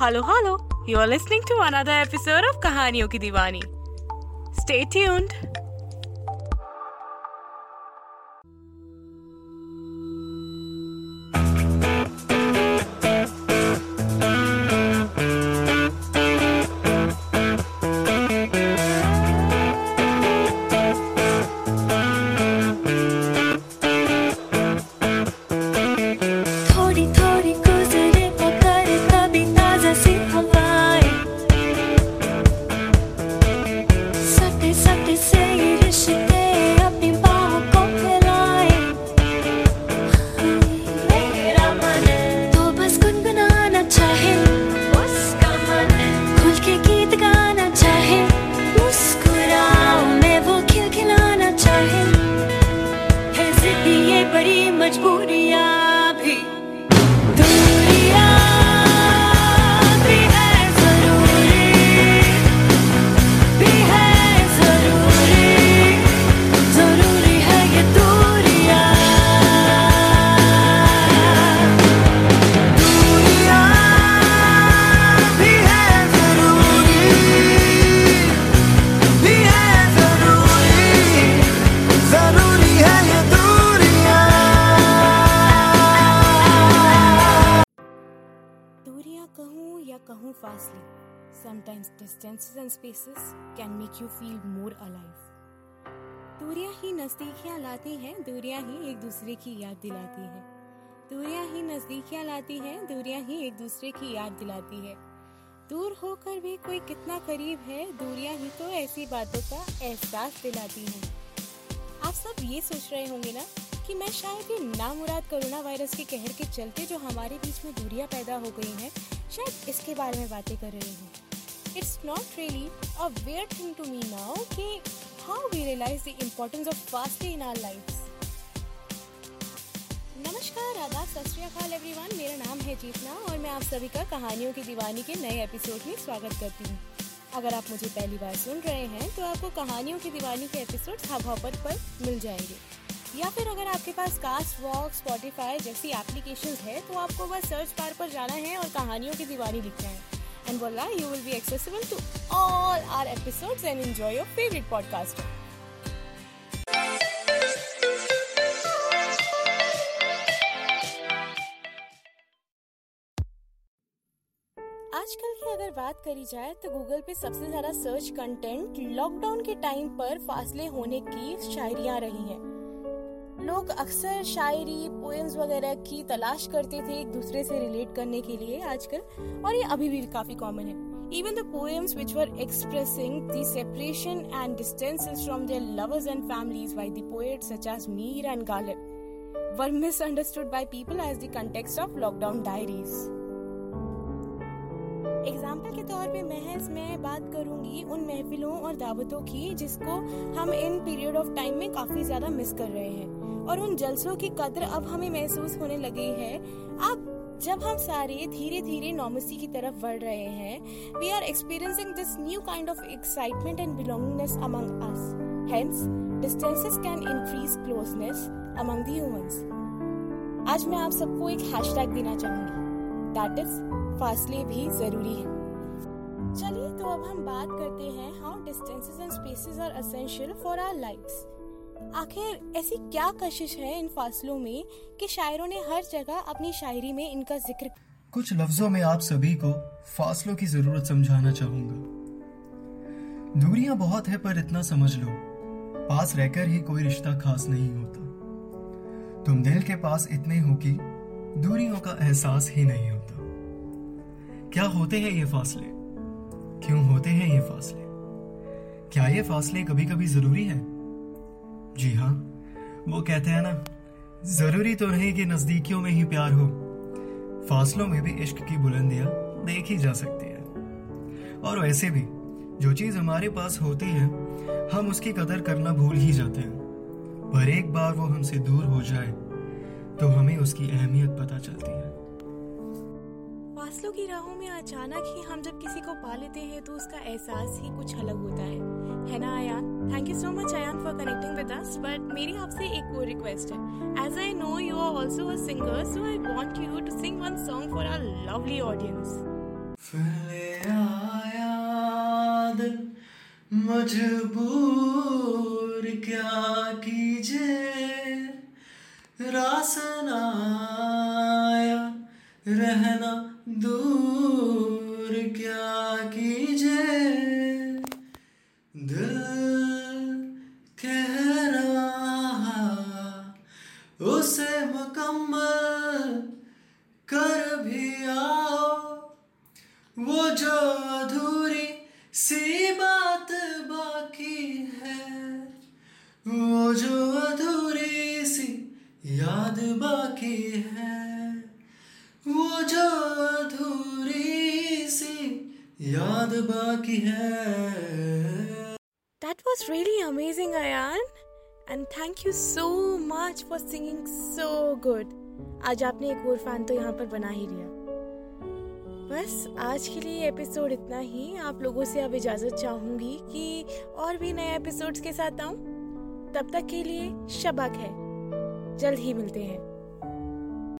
Hello, hello. You are listening to another episode of Kahaniyon Ki Diwani. Stay tuned. फासले sometimes distances and spaces can make you feel more alive. दूरियाँ ही नजदीकियाँ लाती हैं दूरियाँ ही एक दूसरे की याद दिलाती हैं। दूरियाँ ही नजदीकियाँ लाती हैं दूरियाँ ही एक दूसरे की याद दिलाती है। दूर होकर भी कोई कितना करीब है दूरियाँ ही तो ऐसी बातों का एहसास दिलाती हैं। आप सब ये सोच रहे होंगे ना कि मैं शायद ये नामुराद कोरोना वायरस के कहर के चलते जो हमारे बीच में दूरियाँ पैदा हो गई हैं शायद इसके बारे में बातें कर रही हूँ it's not really a weird thing to me now कि how we realise the importance of fastly in our lifes नमस्कार, आदाब, सत एवरीवन मेरा नाम है जीतना और मैं आप सभी का कहानियों की दीवानी के नए एपिसोड में स्वागत करती हूँ। अगर आप मुझे पहली बार सुन रहे हैं तो आपको कहानियों की दीवानी के एपिसोड हब हॉपर पर मिल जाएँगे। या फिर अगर आपके पास कास्ट वॉक स्पॉटिफाई जैसी एप्लीकेशन है तो आपको बस सर्च बार पर जाना है और कहानियों की दीवानी लिखना है। And voila, you will be accessible to all our episodes and enjoy your favorite podcaster आजकल की अगर बात करी जाए तो गूगल पे सबसे ज़्यादा सर्च कंटेंट लॉकडाउन के टाइम पर फासले होने की शायरियाँ रही हैं। लोग अक्सर शायरी पोएम्स वगैरह की तलाश करते थे एक दूसरे से रिलेट करने के लिए आजकल और ये अभी भी काफ़ी कॉमन है Even the poems which were expressing the separation and distances from their lovers and families by the poets such as Mir and Ghalib were misunderstood by people as the context of lockdown diaries. Example के तौर पे महज मैं बात करूँगी उन महफिलों और दावतों की जिसको हम इन पीरियड ऑफ़ टाइम में काफ़ी ज़्यादा मिस कर रहे हैं। और उन जलसों की कदर अब हमें महसूस होने लगी है। अब जब हम सारे धीरे धीरे नॉर्मसी की तरफ़ बढ़ रहे हैं we are experiencing this new kind of excitement and belongingness among us hence distances can increase closeness among the humans आज मैं आप सबको एक हैशटैग देना चाहूँगी। दैट इज़ फासले भी ज़रूरी है। चलिए तो अब हम बात करते हैं how distances and spaces are essential for our lifes आखिर ऐसी क्या कशिश है इन फासलों में कि शायरों ने हर जगह अपनी शायरी में इनका ज़िक्र कुछ लफ्जों में आप सभी को फासलों की ज़रूरत समझाना चाहूँगा। दूरियाँ बहुत है, पर इतना समझ लो, पास रहकर ही कोई रिश्ता खास नहीं होता। तुम दिल के पास इतने हो कि दूरियों का एहसास ही नहीं होता। क्या होते हैं ये फासले? क्यों होते हैं ये फासले? क्या ये फासले कभी कभी ज़रूरी है? जी हाँ वो कहते हैं ना, ज़रूरी तो नहीं कि नजदीकियों में ही प्यार हो। फासलों में भी इश्क की बुलंदियाँ देखी जा सकती है। और वैसे भी, जो चीज़ हमारे पास होती है, हम उसकी कदर करना भूल ही जाते हैं। पर एक बार वो हमसे दूर हो जाए तो हमें उसकी अहमियत पता चलती है। फासलों की राहों में अचानक ही हम जब किसी को पा लेते हैं तो उसका एहसास ही कुछ अलग होता है। है ना Ayaan thank you so much Ayaan for connecting with us but मेरी आपसे एक और रिक्वेस्ट है। As I know you are also a singer so I want you to sing one song for our lovely audience मजबूर क्या कीजिए? रास न आया रहना दूर क्या कीजिए? दिल कह रहा उसे मुकम्मल कर भी आओ। वो जो अधूरी सी बात बाकी है, वो जो अधूरी सी याद बाकी बाकी है। That was really amazing, Ayan. And thank you so much for singing so good. आज आपने एक और फ़ैन तो यहाँ पर बना ही लिया। बस आज के लिए एपिसोड इतना ही। आप लोगों से अब इजाज़त चाहूँगी कि और भी नए एपिसोड्स के साथ आऊँ। तब तक के लिए शबक है। जल्द ही मिलते हैं।